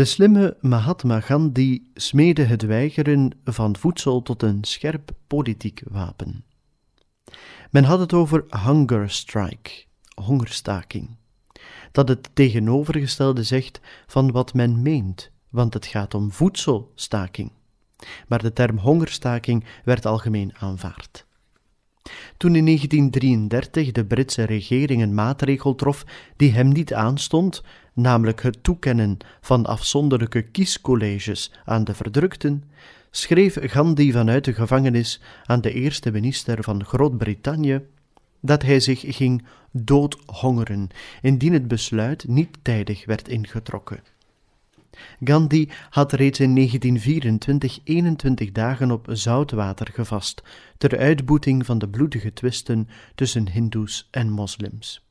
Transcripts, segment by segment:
De slimme Mahatma Gandhi smeedde het weigeren van voedsel tot een scherp politiek wapen. Men had het over hunger strike, hongerstaking, dat het tegenovergestelde zegt van wat men meent, want het gaat om voedselstaking. Maar de term hongerstaking werd algemeen aanvaard. Toen in 1933 de Britse regering een maatregel trof die hem niet aanstond, namelijk het toekennen van afzonderlijke kiescolleges aan de verdrukten, schreef Gandhi vanuit de gevangenis aan de eerste minister van Groot-Brittannië dat hij zich ging doodhongeren indien het besluit niet tijdig werd ingetrokken. Gandhi had reeds in 1924 21 dagen op zoutwater gevast, ter uitboeting van de bloedige twisten tussen Hindoes en moslims.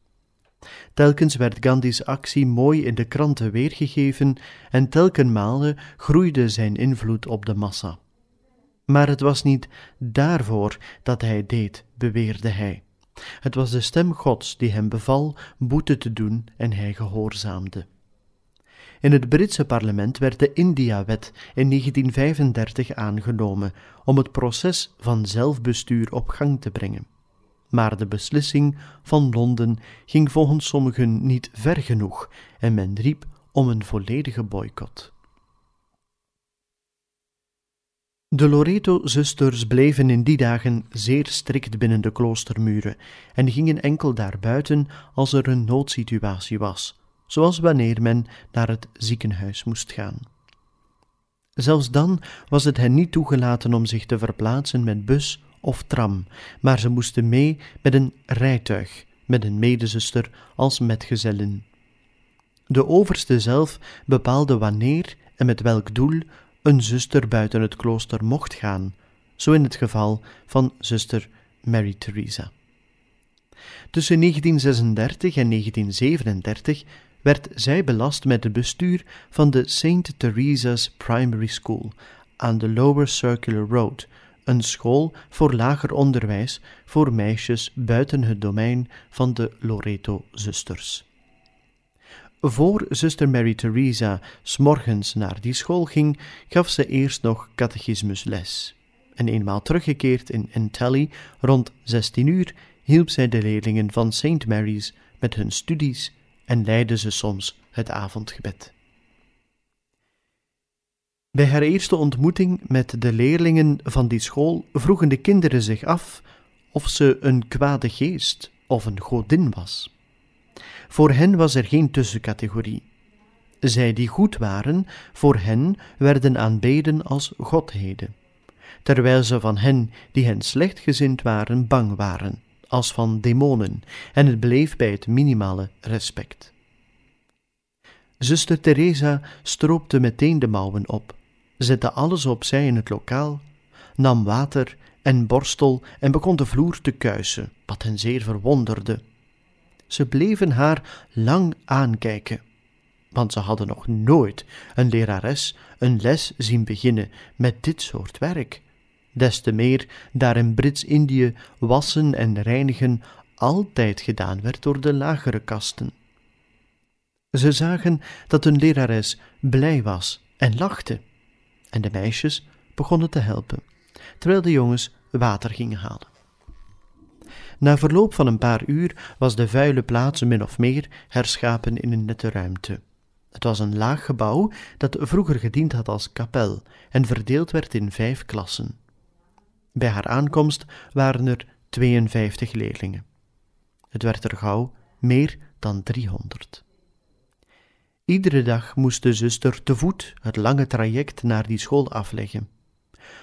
Telkens werd Gandhi's actie mooi in de kranten weergegeven en telkenmale groeide zijn invloed op de massa. Maar het was niet daarvoor dat hij deed, beweerde hij. Het was de stem Gods die hem beval boete te doen en hij gehoorzaamde. In het Britse parlement werd de India-wet in 1935 aangenomen om het proces van zelfbestuur op gang te brengen. Maar de beslissing van Londen ging volgens sommigen niet ver genoeg en men riep om een volledige boycott. De Loreto-zusters bleven in die dagen zeer strikt binnen de kloostermuren en gingen enkel daarbuiten als er een noodsituatie was, zoals wanneer men naar het ziekenhuis moest gaan. Zelfs dan was het hen niet toegelaten om zich te verplaatsen met bus of tram, maar ze moesten mee met een rijtuig, met een medezuster als metgezellin. De overste zelf bepaalde wanneer en met welk doel een zuster buiten het klooster mocht gaan, zo in het geval van zuster Mary Theresa. Tussen 1936 en 1937 werd zij belast met het bestuur van de St. Theresa's Primary School aan de Lower Circular Road, een school voor lager onderwijs voor meisjes buiten het domein van de Loreto-zusters. Voor zuster Mary Theresa s'morgens naar die school ging, gaf ze eerst nog catechismusles. En eenmaal teruggekeerd in Entelly rond 16 uur hielp zij de leerlingen van St. Mary's met hun studies en leidde ze soms het avondgebed. Bij haar eerste ontmoeting met de leerlingen van die school vroegen de kinderen zich af of ze een kwade geest of een godin was. Voor hen was er geen tussencategorie. Zij die goed waren, voor hen werden aanbeden als godheden, terwijl ze van hen die hen slechtgezind waren bang waren, als van demonen, en het bleef bij het minimale respect. Zuster Teresa stroopte meteen de mouwen op, zette alles opzij in het lokaal, nam water en borstel en begon de vloer te kuisen, wat hen zeer verwonderde. Ze bleven haar lang aankijken, want ze hadden nog nooit een lerares een les zien beginnen met dit soort werk. Des te meer daar in Brits-Indië wassen en reinigen altijd gedaan werd door de lagere kasten. Ze zagen dat hun lerares blij was en lachte, en de meisjes begonnen te helpen, terwijl de jongens water gingen halen. Na verloop van een paar uur was de vuile plaats min of meer herschapen in een nette ruimte. Het was een laag gebouw dat vroeger gediend had als kapel en verdeeld werd in vijf klassen. Bij haar aankomst waren er 52 leerlingen. Het werd er gauw meer dan 300. Iedere dag moest de zuster te voet het lange traject naar die school afleggen.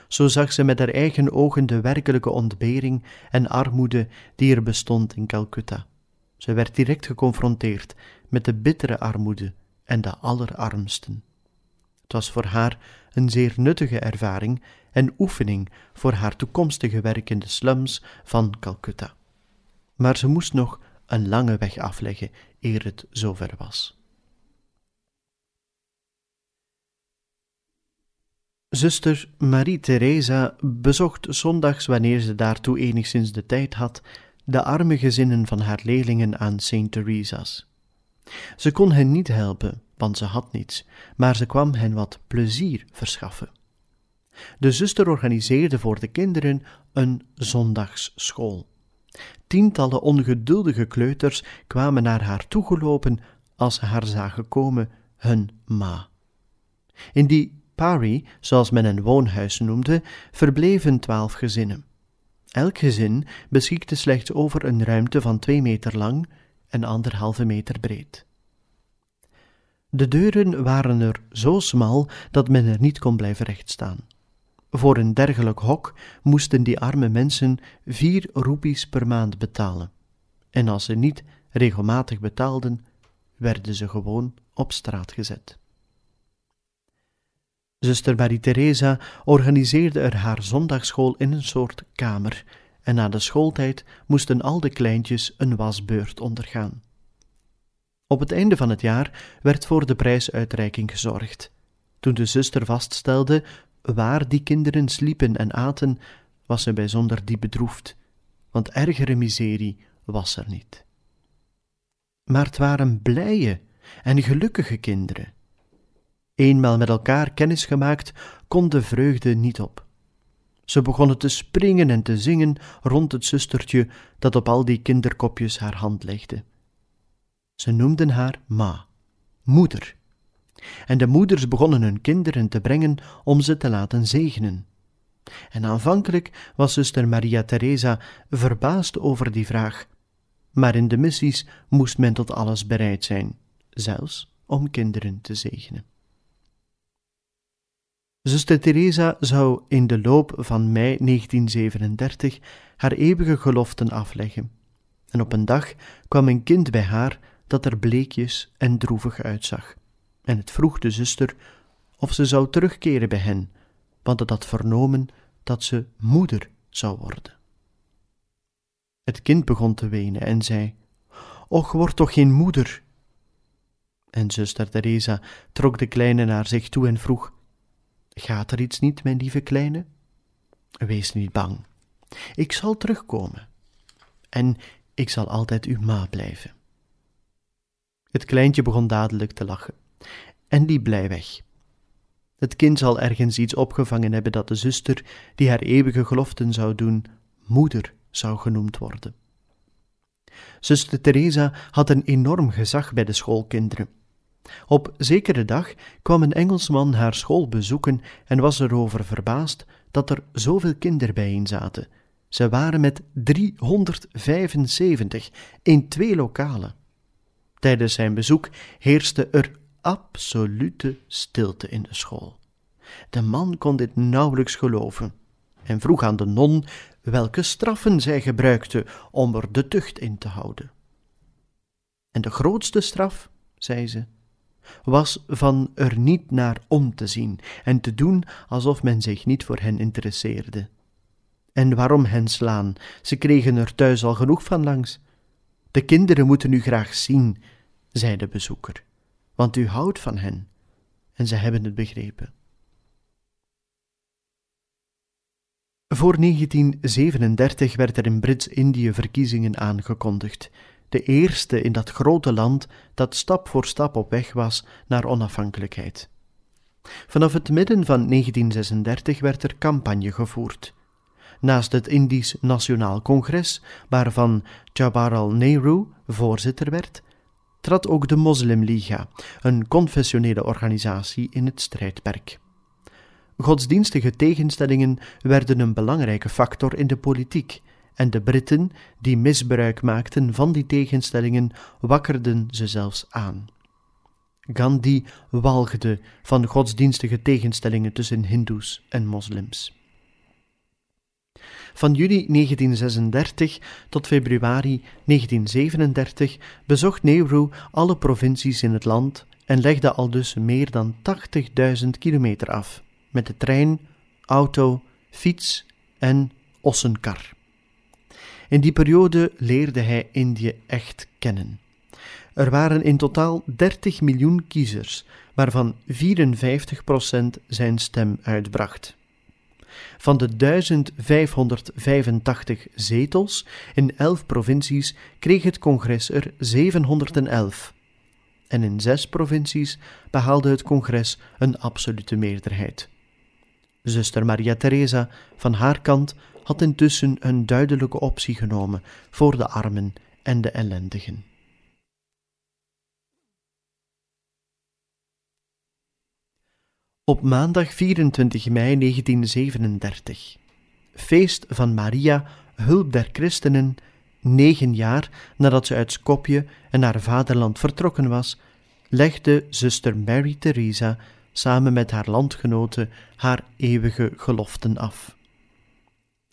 zo zag ze met haar eigen ogen de werkelijke ontbering en armoede die er bestond in Calcutta. Ze werd direct geconfronteerd met de bittere armoede en de allerarmsten. Het was voor haar een zeer nuttige ervaring en oefening voor haar toekomstige werk in de slums van Calcutta. Maar ze moest nog een lange weg afleggen eer het zover was. Zuster Marie-Theresa bezocht zondags, wanneer ze daartoe enigszins de tijd had, de arme gezinnen van haar leerlingen aan St. Theresa's. Ze kon hen niet helpen, want ze had niets, maar ze kwam hen wat plezier verschaffen. De zuster organiseerde voor de kinderen een zondagsschool. Tientallen ongeduldige kleuters kwamen naar haar toegelopen als ze haar zagen komen, hun ma. In die pari, zoals men een woonhuis noemde, verbleven twaalf gezinnen. Elk gezin beschikte slechts over een ruimte van twee meter lang en anderhalve meter breed. De deuren waren er zo smal dat men er niet kon blijven rechtstaan. Voor een dergelijk hok moesten die arme mensen vier roepies per maand betalen. En als ze niet regelmatig betaalden, werden ze gewoon op straat gezet. Zuster Marie-Theresa organiseerde er haar zondagschool in een soort kamer, en na de schooltijd moesten al de kleintjes een wasbeurt ondergaan. Op het einde van het jaar werd voor de prijsuitreiking gezorgd. Toen de zuster vaststelde waar die kinderen sliepen en aten, was ze bijzonder diep bedroefd, want ergere miserie was er niet. Maar het waren blije en gelukkige kinderen. Eenmaal met elkaar kennis gemaakt, kon de vreugde niet op. Ze begonnen te springen en te zingen rond het zustertje dat op al die kinderkopjes haar hand legde. Ze noemden haar Ma, moeder. En de moeders begonnen hun kinderen te brengen om ze te laten zegenen. En aanvankelijk was zuster Maria Theresa verbaasd over die vraag, maar in de missies moest men tot alles bereid zijn, zelfs om kinderen te zegenen. Zuster Teresa zou in de loop van mei 1937 haar eeuwige geloften afleggen. En op een dag kwam een kind bij haar dat er bleekjes en droevig uitzag. En het vroeg de zuster of ze zou terugkeren bij hen, want het had vernomen dat ze moeder zou worden. Het kind begon te wenen en zei: Och, word toch geen moeder. En zuster Teresa trok de kleine naar zich toe en vroeg: Gaat er iets niet, mijn lieve kleine? Wees niet bang. Ik zal terugkomen. En ik zal altijd uw ma blijven. Het kleintje begon dadelijk te lachen en liep blij weg. Het kind zal ergens iets opgevangen hebben dat de zuster, die haar eeuwige geloften zou doen, moeder zou genoemd worden. Zuster Teresa had een enorm gezag bij de schoolkinderen. Op zekere dag kwam een Engelsman haar school bezoeken en was erover verbaasd dat er zoveel kinderen bijeen zaten. Ze waren met 375 in twee lokalen. Tijdens zijn bezoek heerste er absolute stilte in de school. De man kon dit nauwelijks geloven en vroeg aan de non welke straffen zij gebruikte om er de tucht in te houden. En de grootste straf, zei ze, was van er niet naar om te zien en te doen alsof men zich niet voor hen interesseerde. En waarom hen slaan? Ze kregen er thuis al genoeg van langs. De kinderen moeten u graag zien, zei de bezoeker, want u houdt van hen en ze hebben het begrepen. Voor 1937 werd er in Brits-Indië verkiezingen aangekondigd de eerste in dat grote land dat stap voor stap op weg was naar onafhankelijkheid. Vanaf het midden van 1936 werd er campagne gevoerd. Naast het Indisch Nationaal Congres, waarvan Jawaharlal Nehru voorzitter werd, trad ook de Moslimliga, een confessionele organisatie in het strijdperk. Godsdienstige tegenstellingen werden een belangrijke factor in de politiek en de Britten, die misbruik maakten van die tegenstellingen, wakkerden ze zelfs aan. Gandhi walgde van godsdienstige tegenstellingen tussen Hindoes en moslims. Van juli 1936 tot februari 1937 bezocht Nehru alle provincies in het land en legde al dus meer dan 80.000 kilometer af met de trein, auto, fiets en ossenkar. In die periode leerde hij Indië echt kennen. Er waren in totaal 30 miljoen kiezers, waarvan 54% zijn stem uitbracht. Van de 1585 zetels in 11 provincies kreeg het congres er 711. En in zes provincies behaalde het congres een absolute meerderheid. Zuster Maria Theresa van haar kant had intussen een duidelijke optie genomen voor de armen en de ellendigen. Op maandag 24 mei 1937, feest van Maria, hulp der christenen, negen jaar nadat ze uit Skopje en haar vaderland vertrokken was, legde zuster Mary Theresa samen met haar landgenoten haar eeuwige geloften af.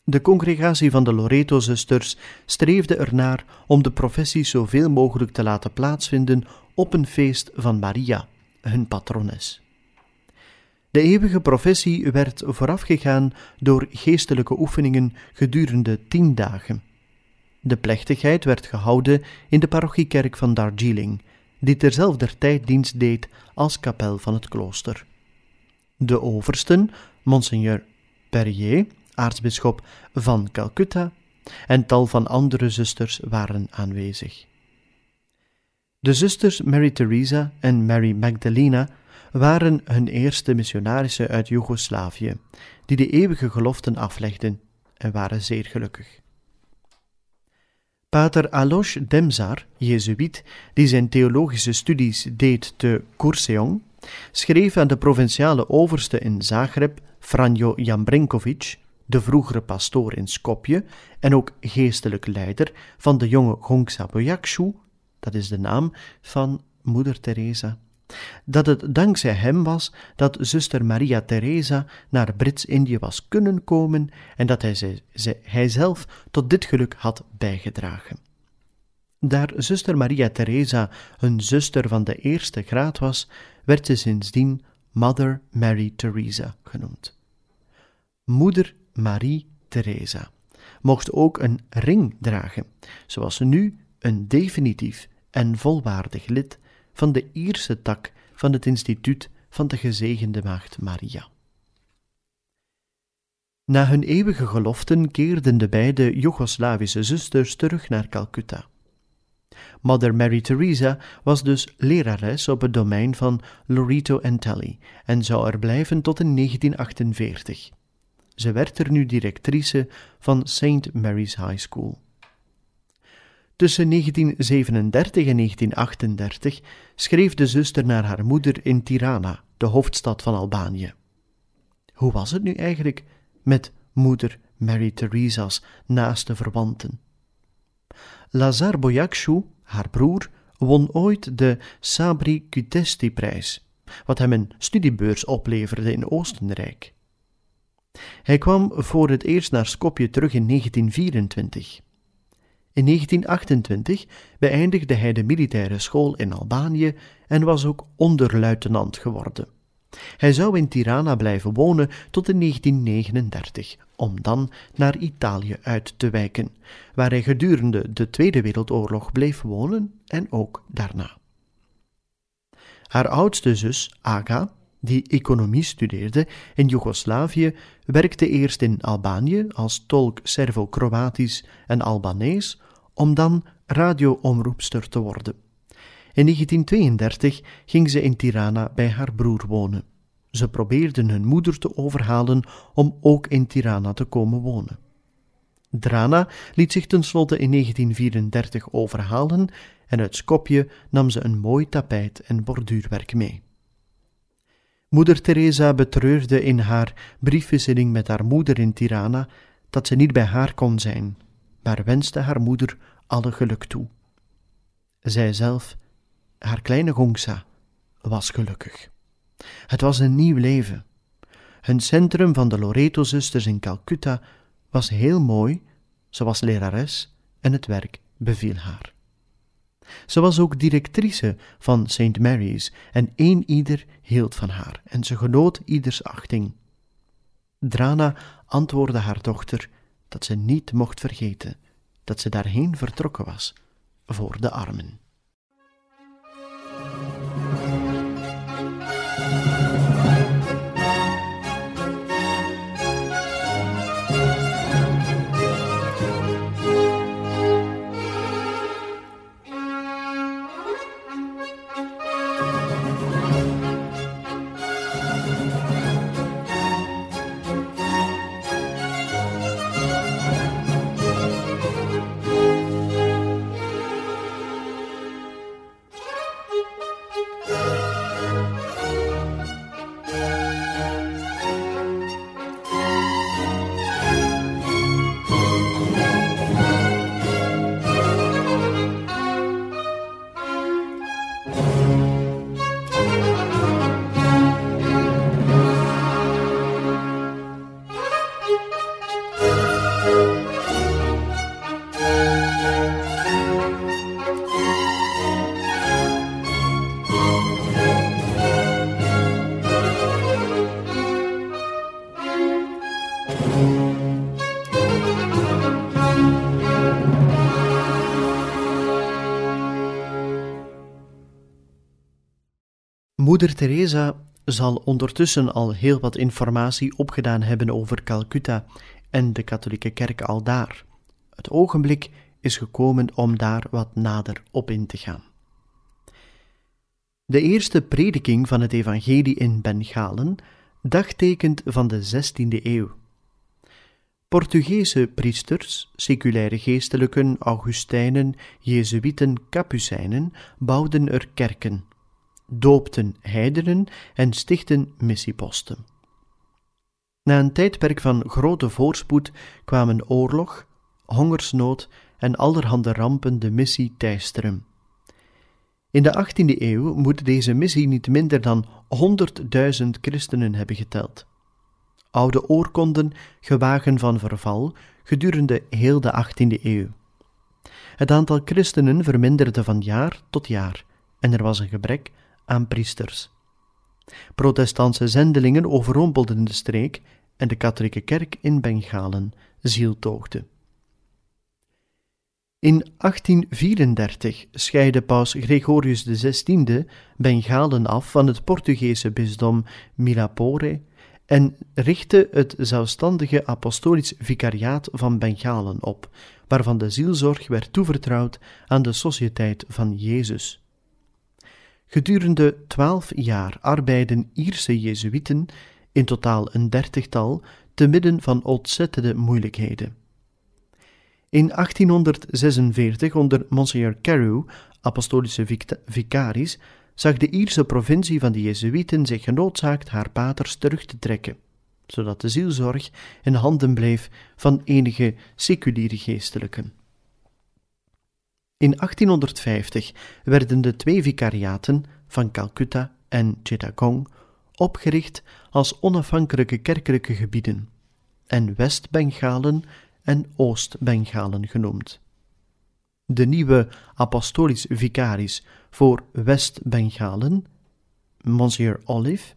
De congregatie van de Loreto-zusters streefde ernaar om de professie zoveel mogelijk te laten plaatsvinden op een feest van Maria, hun patrones. De eeuwige professie werd voorafgegaan door geestelijke oefeningen gedurende tien dagen. De plechtigheid werd gehouden in de parochiekerk van Darjeeling, die terzelfde tijd dienst deed als kapel van het klooster. De oversten, Monseigneur Perrier, aartsbisschop van Calcutta, en tal van andere zusters waren aanwezig. De zusters Mary Theresa en Mary Magdalena waren hun eerste missionarissen uit Joegoslavië, die de eeuwige geloften aflegden en waren zeer gelukkig. Pater Alois Demzar, jezuïet, die zijn theologische studies deed te Kurseong, schreef aan de provinciale overste in Zagreb, Franjo Jambrinkovic, de vroegere pastoor in Skopje en ook geestelijk leider van de jonge Gongsa Boyakshu, dat is de naam van moeder Teresa, dat het dankzij hem was dat zuster Maria Teresa naar Brits-Indië was kunnen komen en dat hij, ze, hij zelf tot dit geluk had bijgedragen. Daar zuster Maria Teresa een zuster van de eerste graad was, werd ze sindsdien Mother Mary Teresa genoemd. Moeder Marie Teresa mocht ook een ring dragen, zoals ze nu een definitief en volwaardig lid van de Ierse tak van het instituut van de gezegende maagd Maria. Na hun eeuwige geloften keerden de beide Joegoslavische zusters terug naar Calcutta. Mother Mary Teresa was dus lerares op het domein van Loreto and Tally en zou er blijven tot in 1948. Ze werd er nu directrice van St. Mary's High School. Tussen 1937 en 1938 schreef de zuster naar haar moeder in Tirana, de hoofdstad van Albanië. Hoe was het nu eigenlijk met moeder Mary Theresa's naaste verwanten? Lazar Boyakshu, haar broer, won ooit de Sabri Kutesti-prijs, wat hem een studiebeurs opleverde in Oostenrijk. Hij kwam voor het eerst naar Skopje terug in 1924. In 1928 beëindigde hij de militaire school in Albanië en was ook onderluitenant geworden. Hij zou in Tirana blijven wonen tot in 1939, om dan naar Italië uit te wijken, waar hij gedurende de Tweede Wereldoorlog bleef wonen en ook daarna. Haar oudste zus, Aga, die economie studeerde in Joegoslavië, werkte eerst in Albanië als tolk Servo-Kroatisch en Albanees, om dan radioomroepster te worden. In 1932 ging ze in Tirana bij haar broer wonen. Ze probeerden hun moeder te overhalen om ook in Tirana te komen wonen. Drana liet zich tenslotte in 1934 overhalen en uit Skopje nam ze een mooi tapijt en borduurwerk mee. Moeder Teresa betreurde in haar briefwisseling met haar moeder in Tirana dat ze niet bij haar kon zijn, maar wenste haar moeder alle geluk toe. Zij zelf, haar kleine Gongsa, was gelukkig. Het was een nieuw leven. Hun centrum van de Loreto-zusters in Calcutta was heel mooi, ze was lerares en het werk beviel haar. Ze was ook directrice van St. Mary's en een ieder hield van haar en ze genoot ieders achting. Drana antwoordde haar dochter dat ze niet mocht vergeten dat ze daarheen vertrokken was voor de armen. Moeder Teresa zal ondertussen al heel wat informatie opgedaan hebben over Calcutta en de katholieke kerk al daar. Het ogenblik is gekomen om daar wat nader op in te gaan. De eerste prediking van het evangelie in Bengalen dagtekent van de 16e eeuw. Portugese priesters, seculaire geestelijken, Augustijnen, Jezuïten, Capucijnen bouwden er kerken, doopten heidenen en stichten missieposten. Na een tijdperk van grote voorspoed kwamen oorlog, hongersnood en allerhande rampen de missie teisteren. In de 18e eeuw moet deze missie niet minder dan 100.000 christenen hebben geteld. Oude oorkonden gewagen van verval gedurende heel de 18e eeuw. Het aantal christenen verminderde van jaar tot jaar en er was een gebrek aan priesters. Protestantse zendelingen overrompelden de streek en de katholieke kerk in Bengalen zieltoogde. In 1834 scheidde paus Gregorius XVI Bengalen af van het Portugese bisdom Milapore en richtte het zelfstandige apostolisch vicariaat van Bengalen op, waarvan de zielzorg werd toevertrouwd aan de Sociëteit van Jezus. Gedurende twaalf jaar arbeiden Ierse Jezuïeten, in totaal een dertigtal, te midden van ontzettende moeilijkheden. In 1846, onder Monsignor Carew, apostolische vicaris, zag de Ierse provincie van de Jezuïeten zich genoodzaakt haar paters terug te trekken, zodat de zielzorg in handen bleef van enige seculiere geestelijken. In 1850 werden de twee vicariaten van Calcutta en Chittagong opgericht als onafhankelijke kerkelijke gebieden en West-Bengalen en Oost-Bengalen genoemd. De nieuwe apostolisch vicaris voor West-Bengalen, Monsieur Olive,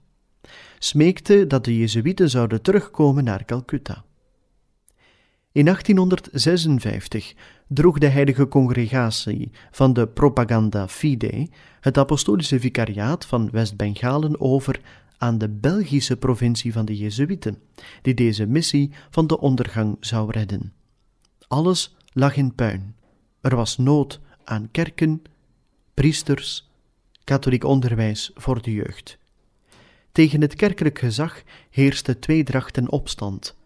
smeekte dat de Jezuïeten zouden terugkomen naar Calcutta. In 1856 droeg de heilige congregatie van de Propaganda Fide het apostolische vicariaat van West-Bengalen over aan de Belgische provincie van de Jezuïeten, die deze missie van de ondergang zou redden. Alles lag in puin. Er was nood aan kerken, priesters, katholiek onderwijs voor de jeugd. Tegen het kerkelijk gezag heerste tweedracht en opstand.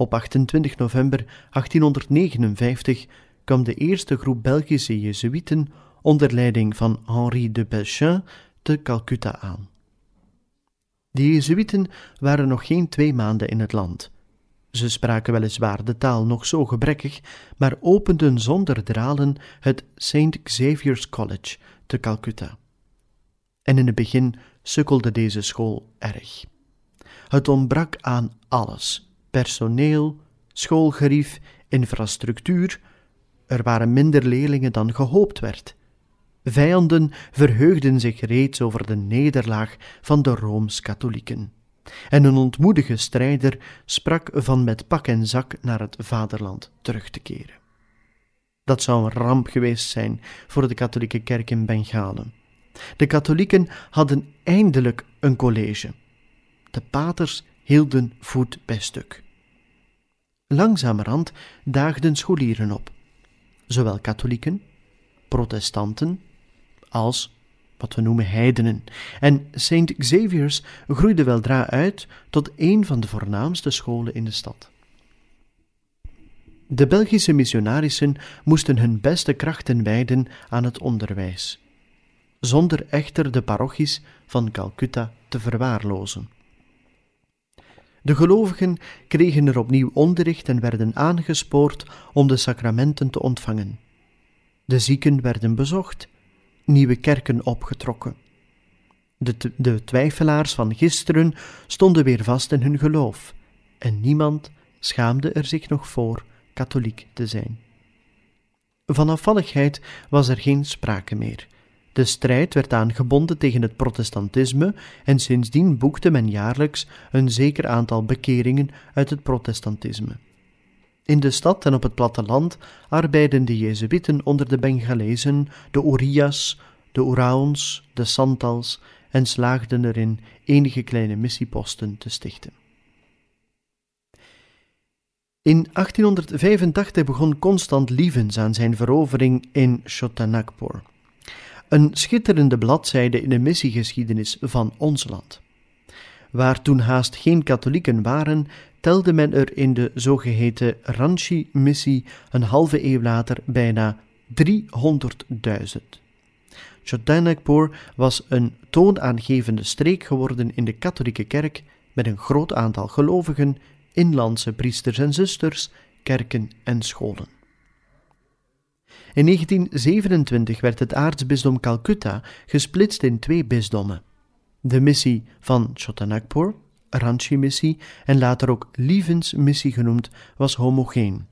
Op 28 november 1859 kwam de eerste groep Belgische Jezuïeten onder leiding van Henri de Belchin te Calcutta aan. De Jezuïeten waren nog geen twee maanden in het land. Ze spraken weliswaar de taal nog zo gebrekkig, maar openden zonder dralen het St. Xavier's College te Calcutta. en in het begin sukkelde deze school erg. Het ontbrak aan alles: personeel, schoolgerief, infrastructuur. Er waren minder leerlingen dan gehoopt werd. Vijanden verheugden zich reeds over de nederlaag van de rooms-katholieken. En een ontmoedige strijder sprak van met pak en zak naar het vaderland terug te keren. Dat zou een ramp geweest zijn voor de katholieke kerk in Bengalen. De katholieken hadden eindelijk een college. De paters hielden voet bij stuk. Langzamerhand daagden scholieren op, zowel katholieken, protestanten als wat we noemen heidenen. En St. Xavier's groeide weldra uit tot een van de voornaamste scholen in de stad. De Belgische missionarissen moesten hun beste krachten wijden aan het onderwijs, zonder echter de parochies van Calcutta te verwaarlozen. De gelovigen kregen er opnieuw onderricht en werden aangespoord om de sacramenten te ontvangen. De zieken werden bezocht, nieuwe kerken opgetrokken. De, de twijfelaars van gisteren stonden weer vast in hun geloof, en niemand schaamde er zich nog voor katholiek te zijn. Van afvalligheid was er geen sprake meer. De strijd werd aangebonden tegen het protestantisme en sindsdien boekte men jaarlijks een zeker aantal bekeringen uit het protestantisme. In de stad en op het platteland arbeidden de Jezuïeten onder de Bengalezen, de Urias, de Uraons, de Santals en slaagden erin enige kleine missieposten te stichten. In 1885 begon Constant Lievens aan zijn verovering in Chotanagpur, een schitterende bladzijde in de missiegeschiedenis van ons land. Waar toen haast geen katholieken waren, telde men er in de zogeheten Ranchi-missie een halve eeuw later bijna 300.000. Chotanagpur was een toonaangevende streek geworden in de katholieke kerk met een groot aantal gelovigen inlandse priesters en zusters, kerken en scholen. In 1927 werd het aartsbisdom Calcutta gesplitst in twee bisdommen. De missie van Chotanagpur, Ranchi-missie en later ook Lievens-missie genoemd, was homogeen.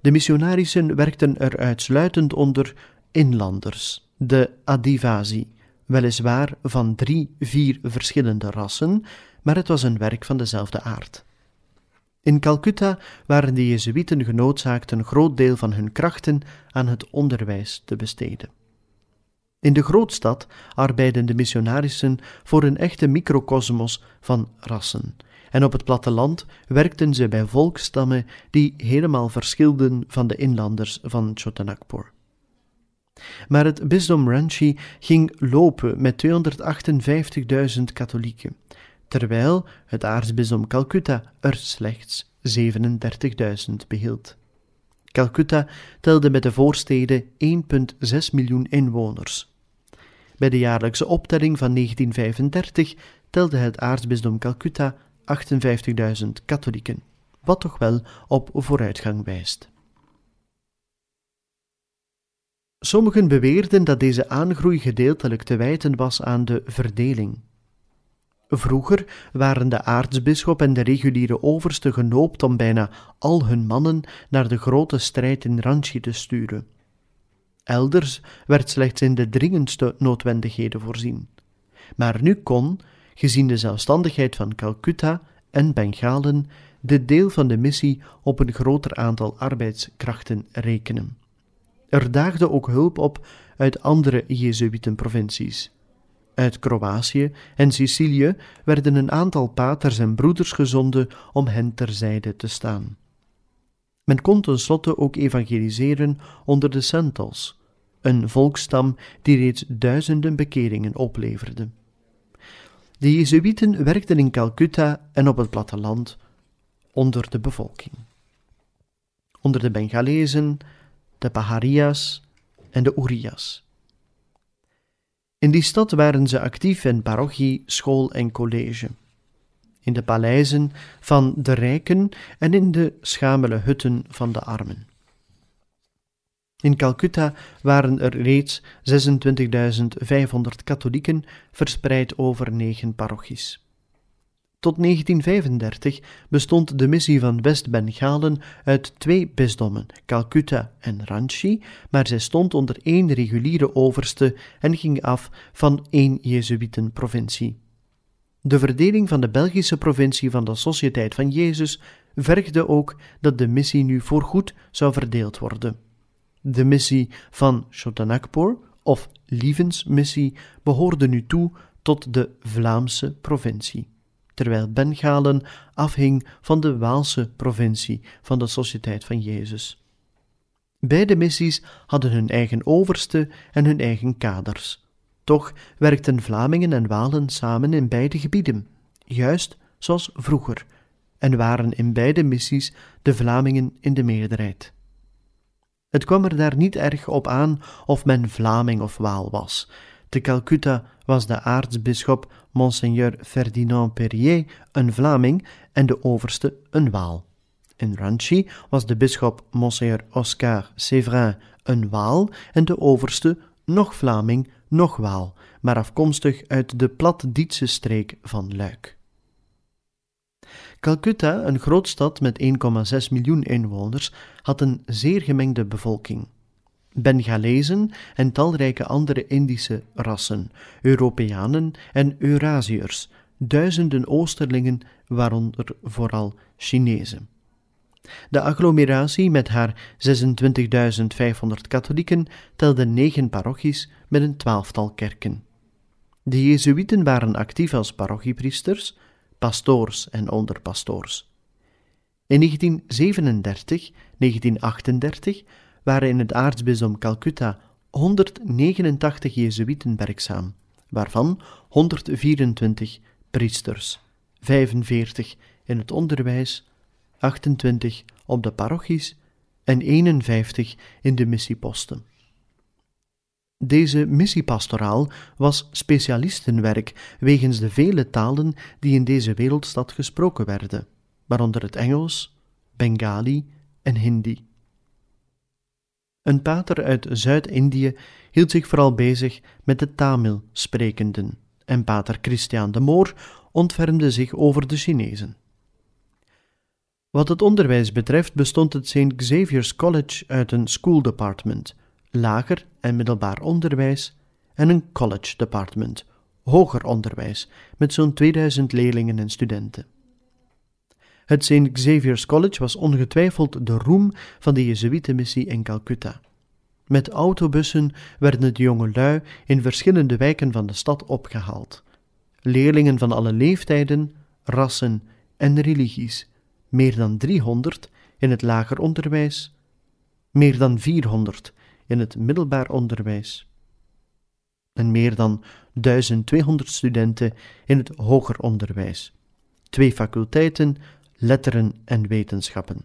De missionarissen werkten er uitsluitend onder inlanders, de Adivasi, weliswaar van drie, vier verschillende rassen, maar het was een werk van dezelfde aard. In Calcutta waren de Jezuïeten genoodzaakt een groot deel van hun krachten aan het onderwijs te besteden. In de grootstad arbeidden de missionarissen voor een echte microcosmos van rassen, en op het platteland werkten ze bij volkstammen die helemaal verschilden van de inlanders van Chotanagpur. Maar het bisdom Ranchi ging lopen met 258.000 katholieken, terwijl het aartsbisdom Calcutta er slechts 37.000 behield. Calcutta telde met de voorsteden 1,6 miljoen inwoners. Bij de jaarlijkse optelling van 1935 telde het aartsbisdom Calcutta 58.000 katholieken, wat toch wel op vooruitgang wijst. Sommigen beweerden dat deze aangroei gedeeltelijk te wijten was aan de verdeling. Vroeger waren de aartsbisschop en de reguliere overste genoopt om bijna al hun mannen naar de grote strijd in Ranchi te sturen. Elders werd slechts in de dringendste noodwendigheden voorzien. Maar nu kon, gezien de zelfstandigheid van Calcutta en Bengalen, dit deel van de missie op een groter aantal arbeidskrachten rekenen. Er daagde ook hulp op uit andere Jezuïtenprovincies. Uit Kroatië en Sicilië werden een aantal paters en broeders gezonden om hen terzijde te staan. Men kon tenslotte ook evangeliseren onder de Sentals, een volkstam die reeds duizenden bekeringen opleverde. De Jezuïeten werkten in Calcutta en op het platteland onder de bevolking. Onder de Bengalezen, de Paharias en de Urias. In die stad waren ze actief in parochie, school en college. In de paleizen van de rijken en in de schamele hutten van de armen. In Calcutta waren er reeds 26.500 katholieken verspreid over negen parochies. Tot 1935 bestond de missie van West-Bengalen uit twee bisdommen, Calcutta en Ranchi, maar zij stond onder één reguliere overste en ging af van één Jezuïtenprovincie. De verdeling van de Belgische provincie van de Sociëteit van Jezus vergde ook dat de missie nu voorgoed zou verdeeld worden. De missie van Chotanagpur, of Lievensmissie, behoorde nu toe tot de Vlaamse provincie, terwijl Bengalen afhing van de Waalse provincie van de Sociëteit van Jezus. Beide missies hadden hun eigen overste en hun eigen kaders. Toch werkten Vlamingen en Walen samen in beide gebieden, juist zoals vroeger, en waren in beide missies de Vlamingen in de meerderheid. Het kwam er daar niet erg op aan of men Vlaming of Waal was. Te Calcutta was de aartsbisschop Monseigneur Ferdinand Perrier een Vlaming en de overste een Waal. In Ranchi was de bisschop Monseigneur Oscar Séverin een Waal en de overste nog Vlaming, nog Waal, maar afkomstig uit de Platdietse streek van Luik. Calcutta, een grootstad met 1,6 miljoen inwoners, had een zeer gemengde bevolking. Bengalezen en talrijke andere Indische rassen, Europeanen en Eurasiërs, duizenden Oosterlingen, waaronder vooral Chinezen. De agglomeratie met haar 26.500 katholieken telde negen parochies met een twaalftal kerken. De Jezuïeten waren actief als parochiepriesters, pastoors en onderpastoors. In 1937, 1938 waren in het aartsbisdom Calcutta 189 Jezuïeten werkzaam, waarvan 124 priesters, 45 in het onderwijs, 28 op de parochies en 51 in de missieposten. Deze missiepastoraal was specialistenwerk wegens de vele talen die in deze wereldstad gesproken werden, waaronder het Engels, Bengali en Hindi. Een pater uit Zuid-Indië hield zich vooral bezig met de Tamil-sprekenden en pater Christian de Moor ontfermde zich over de Chinezen. Wat het onderwijs betreft bestond het St. Xavier's College uit een school department, lager en middelbaar onderwijs, en een college department, hoger onderwijs, met zo'n 2000 leerlingen en studenten. Het St. Xavier's College was ongetwijfeld de roem van de Jezuïetenmissie in Calcutta. Met autobussen werden de jongelui in verschillende wijken van de stad opgehaald. Leerlingen van alle leeftijden, rassen en religies, meer dan 300 in het lager onderwijs, meer dan 400 in het middelbaar onderwijs en meer dan 1200 studenten in het hoger onderwijs, twee faculteiten, letteren en wetenschappen.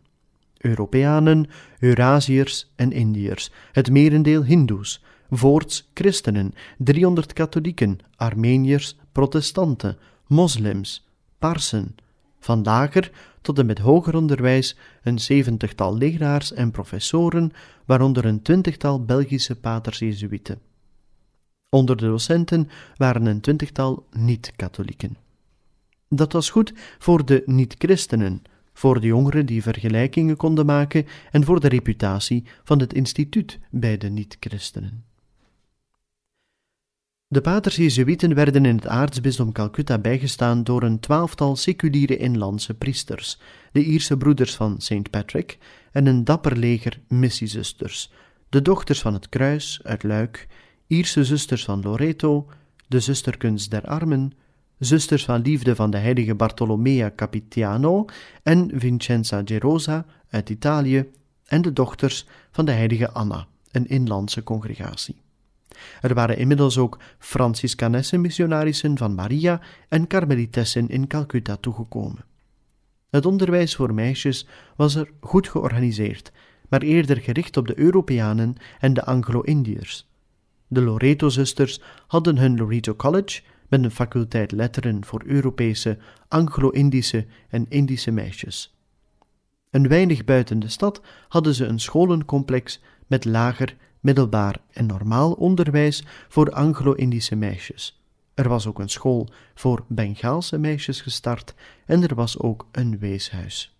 Europeanen, Eurasiërs en Indiërs, het merendeel Hindoes, voorts christenen, 300 katholieken, Armeniërs, protestanten, moslims, parsen, van lager tot en met hoger onderwijs een zeventigtal leraars en professoren, waaronder een twintigtal Belgische paters Jezuïeten. Onder de docenten waren een twintigtal niet-katholieken. Dat was goed voor de niet-christenen, voor de jongeren die vergelijkingen konden maken en voor de reputatie van het instituut bij de niet-christenen. De paters Jezuïeten werden in het aartsbisdom Calcutta bijgestaan door een twaalftal seculiere inlandse priesters, de Ierse broeders van St. Patrick en een dapper leger missiezusters, de dochters van het kruis uit Luik, Ierse zusters van Loreto, de zusterkunst der armen, zusters van liefde van de heilige Bartolomea Capitiano en Vincenza Gerosa uit Italië en de dochters van de heilige Anna, een inlandse congregatie. Er waren inmiddels ook Franciscanesse missionarissen van Maria en Karmelitessen in Calcutta toegekomen. Het onderwijs voor meisjes was er goed georganiseerd, maar eerder gericht op de Europeanen en de Anglo-Indiërs. De Loreto-zusters hadden hun Loreto College met een faculteit letteren voor Europese, Anglo-Indische en Indische meisjes. Een weinig buiten de stad hadden ze een scholencomplex met lager, middelbaar en normaal onderwijs voor Anglo-Indische meisjes. Er was ook een school voor Bengaalse meisjes gestart en er was ook een weeshuis.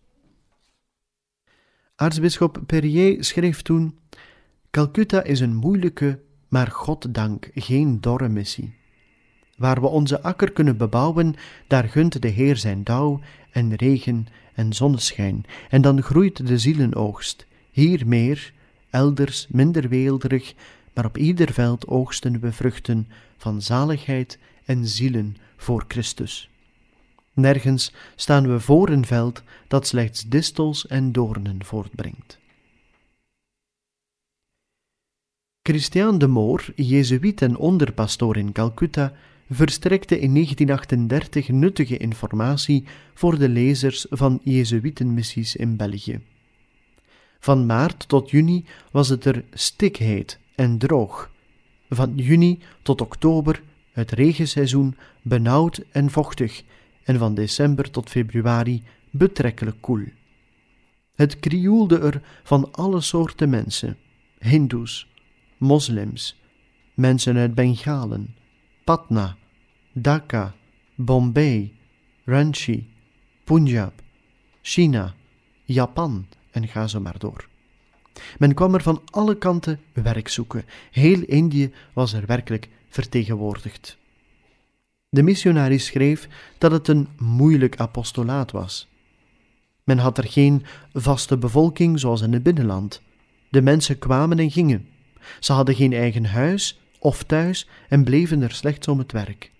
Aartsbisschop Perrier schreef toen: Calcutta is een moeilijke, maar goddank geen dorre missie. Waar we onze akker kunnen bebouwen, daar gunt de Heer zijn dauw en regen en zonneschijn, en dan groeit de zielenoogst, hier meer, elders minder weelderig, maar op ieder veld oogsten we vruchten van zaligheid en zielen voor Christus. Nergens staan we voor een veld dat slechts distels en doornen voortbrengt. Christian de Moor, jezuïet en onderpastoor in Calcutta, verstrekte in 1938 nuttige informatie voor de lezers van Jezuïtenmissies in België. Van maart tot juni was het er stikheet en droog. Van juni tot oktober, het regenseizoen, benauwd en vochtig, en van december tot februari betrekkelijk koel. Het krioelde er van alle soorten mensen: Hindoes, moslims, mensen uit Bengalen, Patna, Dhaka, Bombay, Ranchi, Punjab, China, Japan en ga zo maar door. Men kwam er van alle kanten werk zoeken. Heel Indië was er werkelijk vertegenwoordigd. De missionaris schreef dat het een moeilijk apostolaat was. Men had er geen vaste bevolking zoals in het binnenland. De mensen kwamen en gingen. Ze hadden geen eigen huis of thuis en bleven er slechts om het werk.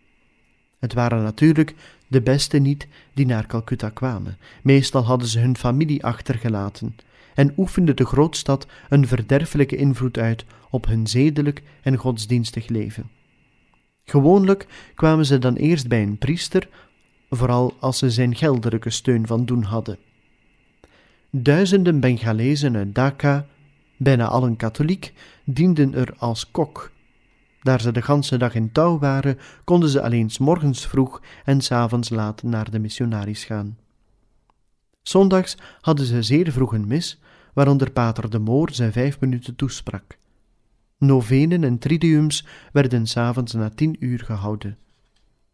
Het waren natuurlijk de beste niet die naar Calcutta kwamen. Meestal hadden ze hun familie achtergelaten en oefende de grootstad een verderfelijke invloed uit op hun zedelijk en godsdienstig leven. Gewoonlijk kwamen ze dan eerst bij een priester, vooral als ze zijn geldelijke steun van doen hadden. Duizenden Bengalezen uit Dhaka, bijna allen katholiek, dienden er als kok. Daar ze de ganse dag in touw waren, konden ze alleen s morgens vroeg en s avonds laat naar de missionaris gaan. Zondags hadden ze zeer vroeg een mis, waaronder pater de Moor zijn vijf minuten toesprak. Novenen en tridiums werden s'avonds na tien uur gehouden.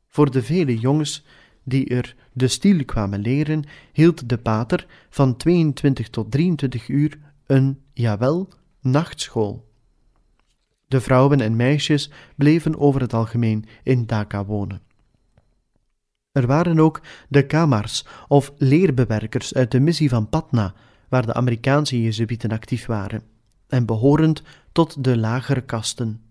Voor de vele jongens die er de stiel kwamen leren, hield de pater van 22 tot 23 uur een, jawel, nachtschool. De vrouwen en meisjes bleven over het algemeen in Dhaka wonen. Er waren ook de kamars of leerbewerkers uit de missie van Patna, waar de Amerikaanse Jezuïeten actief waren, en behorend tot de lagere kasten.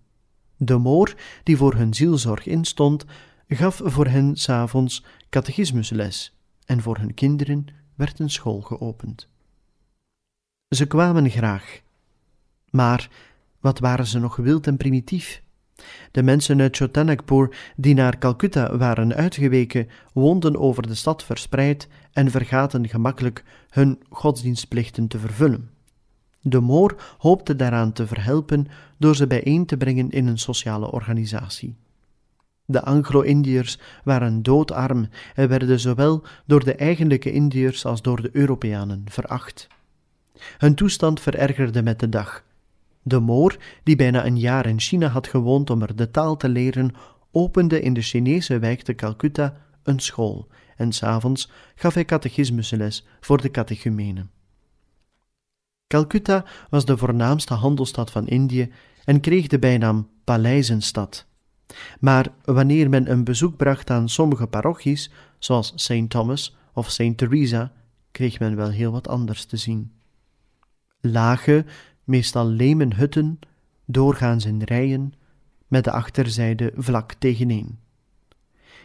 De moor, die voor hun zielzorg instond, gaf voor hen s'avonds catechismusles, en voor hun kinderen werd een school geopend. Ze kwamen graag, maar wat waren ze nog wild en primitief? De mensen uit Chotanagpur die naar Calcutta waren uitgeweken, woonden over de stad verspreid en vergaten gemakkelijk hun godsdienstplichten te vervullen. De Moor hoopte daaraan te verhelpen door ze bijeen te brengen in een sociale organisatie. De Anglo-Indiërs waren doodarm en werden zowel door de eigenlijke Indiërs als door de Europeanen veracht. Hun toestand verergerde met de dag. De Moor, die bijna een jaar in China had gewoond om er de taal te leren, opende in de Chinese wijk te Calcutta een school en s'avonds gaf hij catechismusles voor de catechumenen. Calcutta was de voornaamste handelsstad van Indië en kreeg de bijnaam Paleizenstad. Maar wanneer men een bezoek bracht aan sommige parochies, zoals St. Thomas of St. Teresa, kreeg men wel heel wat anders te zien. Lage, meestal lemen hutten, doorgaans in rijen, met de achterzijde vlak tegeneen.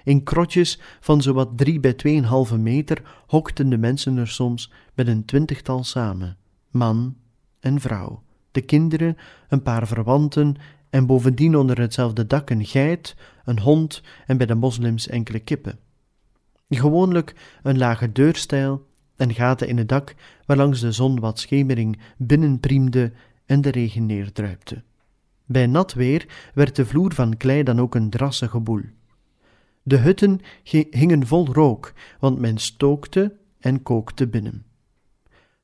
In krotjes van zowat drie bij tweeënhalve meter hokten de mensen er soms met een twintigtal samen, man en vrouw, de kinderen, een paar verwanten en bovendien onder hetzelfde dak een geit, een hond en bij de moslims enkele kippen. Gewoonlijk een lage deurstijl en gaten in het dak waarlangs de zon wat schemering binnenpriemde en de regen neerdruipte. Bij nat weer werd de vloer van klei dan ook een drassige boel. De hutten hingen vol rook, want men stookte en kookte binnen.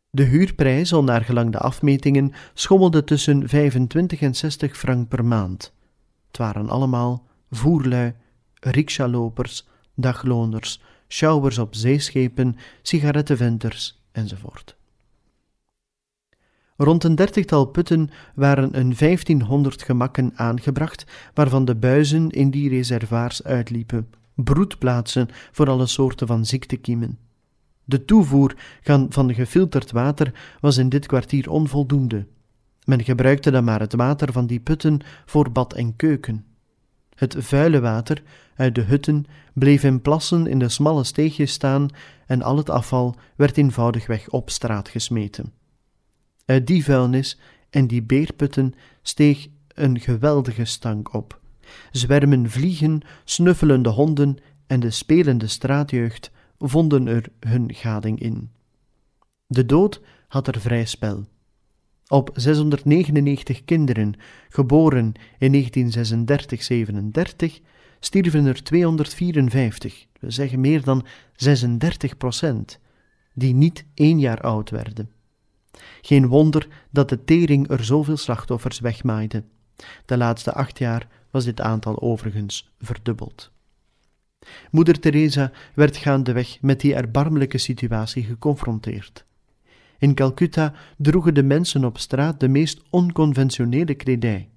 De huurprijs, al naar gelang de afmetingen, schommelde tussen 25 en 60 frank per maand. Het waren allemaal voerlui, rickshawlopers, dagloners, sjouwers op zeeschepen, sigarettenventers enzovoort. Rond een dertigtal putten waren een 1500 gemakken aangebracht, waarvan de buizen in die reservoirs uitliepen, broedplaatsen voor alle soorten van ziektekiemen. De toevoer van gefilterd water was in dit kwartier onvoldoende. Men gebruikte dan maar het water van die putten voor bad en keuken. Het vuile water uit de hutten bleef in plassen in de smalle steegjes staan en al het afval werd eenvoudigweg op straat gesmeten. Uit die vuilnis en die beerputten steeg een geweldige stank op. Zwermen vliegen, snuffelende honden en de spelende straatjeugd vonden er hun gading in. De dood had er vrij spel. Op 699 kinderen, geboren in 1936-37, stierven er 254, we zeggen meer dan 36 procent, die niet één jaar oud werden. Geen wonder dat de tering er zoveel slachtoffers wegmaaide. De laatste acht jaar was dit aantal overigens verdubbeld. Moeder Teresa werd gaandeweg met die erbarmelijke situatie geconfronteerd. In Calcutta droegen de mensen op straat de meest onconventionele kledij.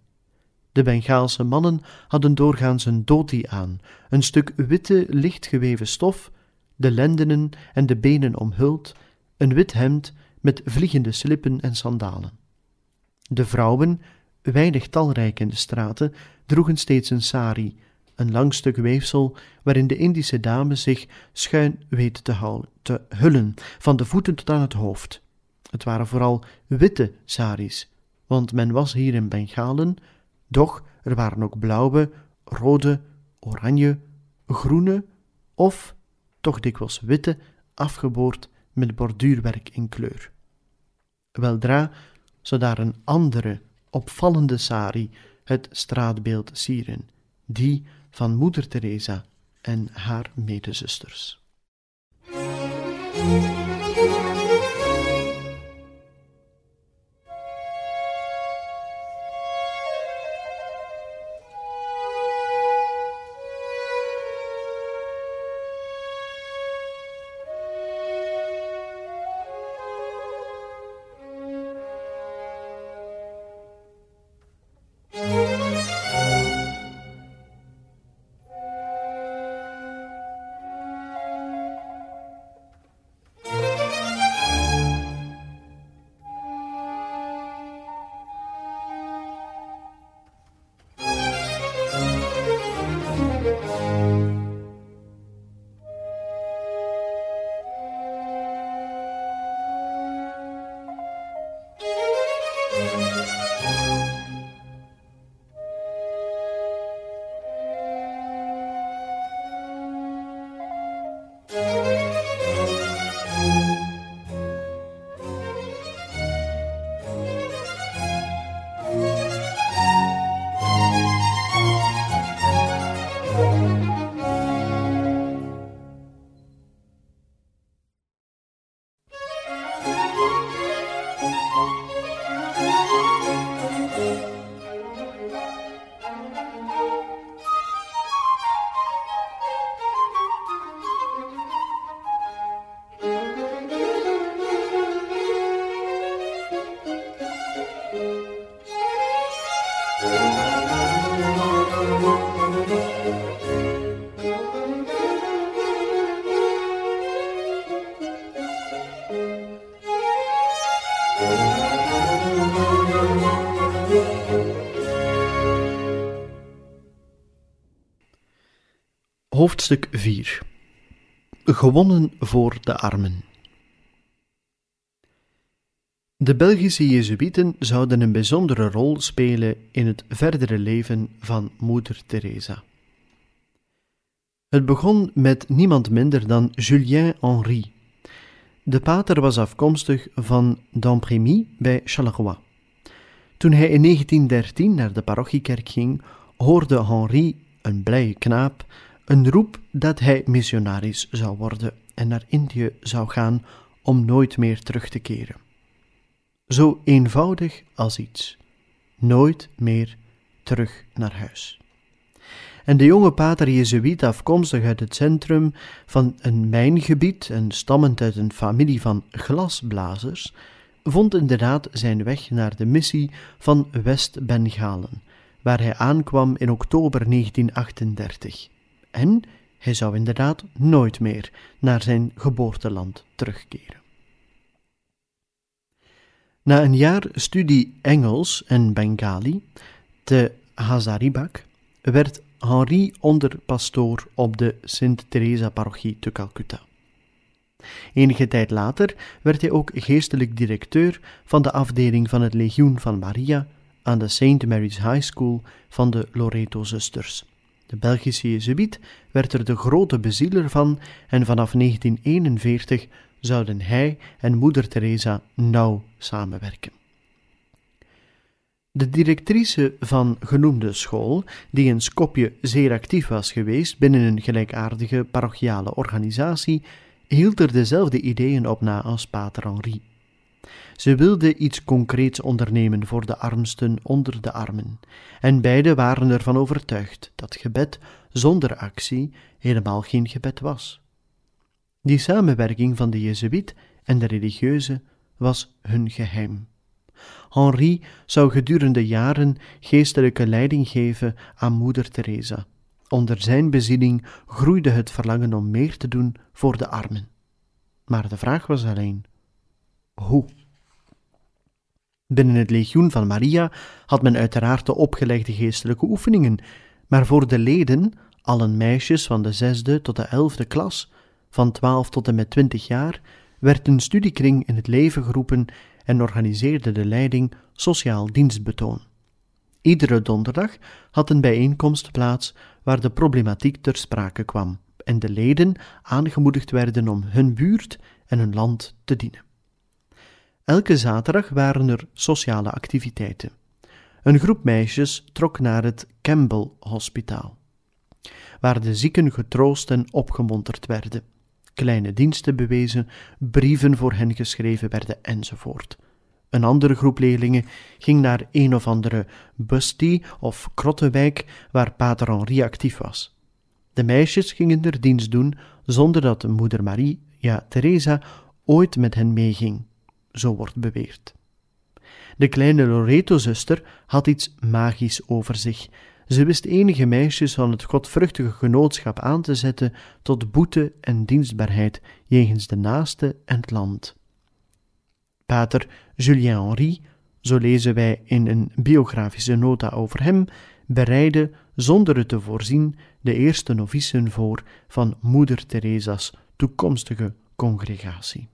De Bengaalse mannen hadden doorgaans een dhoti aan, een stuk witte, lichtgeweven stof, de lendenen en de benen omhuld, een wit hemd met vliegende slippen en sandalen. De vrouwen, weinig talrijk in de straten, droegen steeds een sari, een lang stuk weefsel waarin de Indische dame zich schuin weet te, houden, te hullen, van de voeten tot aan het hoofd. Het waren vooral witte saris, want men was hier in Bengalen, doch er waren ook blauwe, rode, oranje, groene of toch dikwijls witte, afgeboord met borduurwerk in kleur. Weldra zou daar een andere, opvallende sari het straatbeeld sieren, die van Moeder Teresa en haar medezusters. Hoofdstuk 4 Gewonnen voor de armen. De Belgische Jezuïeten zouden een bijzondere rol spelen in het verdere leven van Moeder Teresa. Het begon met niemand minder dan Julien Henry. De pater was afkomstig van Damprémy bij Charleroi. Toen hij in 1913 naar de parochiekerk ging, hoorde Henri, een blije knaap, een roep dat hij missionaris zou worden en naar Indië zou gaan om nooit meer terug te keren. Zo eenvoudig als iets. Nooit meer terug naar huis. En de jonge pater Jezuïet, afkomstig uit het centrum van een mijngebied en stammend uit een familie van glasblazers, vond inderdaad zijn weg naar de missie van West-Bengalen, waar hij aankwam in oktober 1938. En hij zou inderdaad nooit meer naar zijn geboorteland terugkeren. Na een jaar studie Engels en Bengali te Hazaribagh werd Henri onderpastoor op de Sint-Teresa-parochie te Calcutta. Enige tijd later werd hij ook geestelijk directeur van de afdeling van het Legioen van Maria aan de St. Mary's High School van de Loreto-zusters. De Belgische Jezuïet werd er de grote bezieler van en vanaf 1941 zouden hij en moeder Teresa nauw samenwerken. De directrice van genoemde school, die in Skopje zeer actief was geweest binnen een gelijkaardige parochiale organisatie, hield er dezelfde ideeën op na als pater Henri. Ze wilde iets concreets ondernemen voor de armsten onder de armen, en beiden waren ervan overtuigd dat gebed zonder actie helemaal geen gebed was. Die samenwerking van de Jezuïet en de religieuze was hun geheim. Henri zou gedurende jaren geestelijke leiding geven aan moeder Teresa. Onder zijn bezieling groeide het verlangen om meer te doen voor de armen. Maar de vraag was alleen: hoe? Binnen het legioen van Maria had men uiteraard de opgelegde geestelijke oefeningen, maar voor de leden, allen meisjes van de zesde tot de elfde klas, van twaalf tot en met twintig jaar, werd een studiekring in het leven geroepen en organiseerde de leiding sociaal dienstbetoon. Iedere donderdag had een bijeenkomst plaats waar de problematiek ter sprake kwam en de leden aangemoedigd werden om hun buurt en hun land te dienen. Elke zaterdag waren er sociale activiteiten. Een groep meisjes trok naar het Campbell Hospitaal, waar de zieken getroost en opgemonterd werden kleine diensten bewezen, brieven voor hen geschreven werden enzovoort. Een andere groep leerlingen ging naar een of andere bustie of krottenwijk waar pater Henri actief was. De meisjes gingen er dienst doen zonder dat moeder Marie, ja Teresa, ooit met hen meeging, zo wordt beweerd. De kleine Loreto-zuster had iets magisch over zich ze wist enige meisjes van het godvruchtige genootschap aan te zetten tot boete en dienstbaarheid jegens de naaste en het land. Pater Julien Henri, zo lezen wij in een biografische nota over hem, bereidde, zonder het te voorzien, de eerste novicen voor van Moeder Teresa's toekomstige congregatie.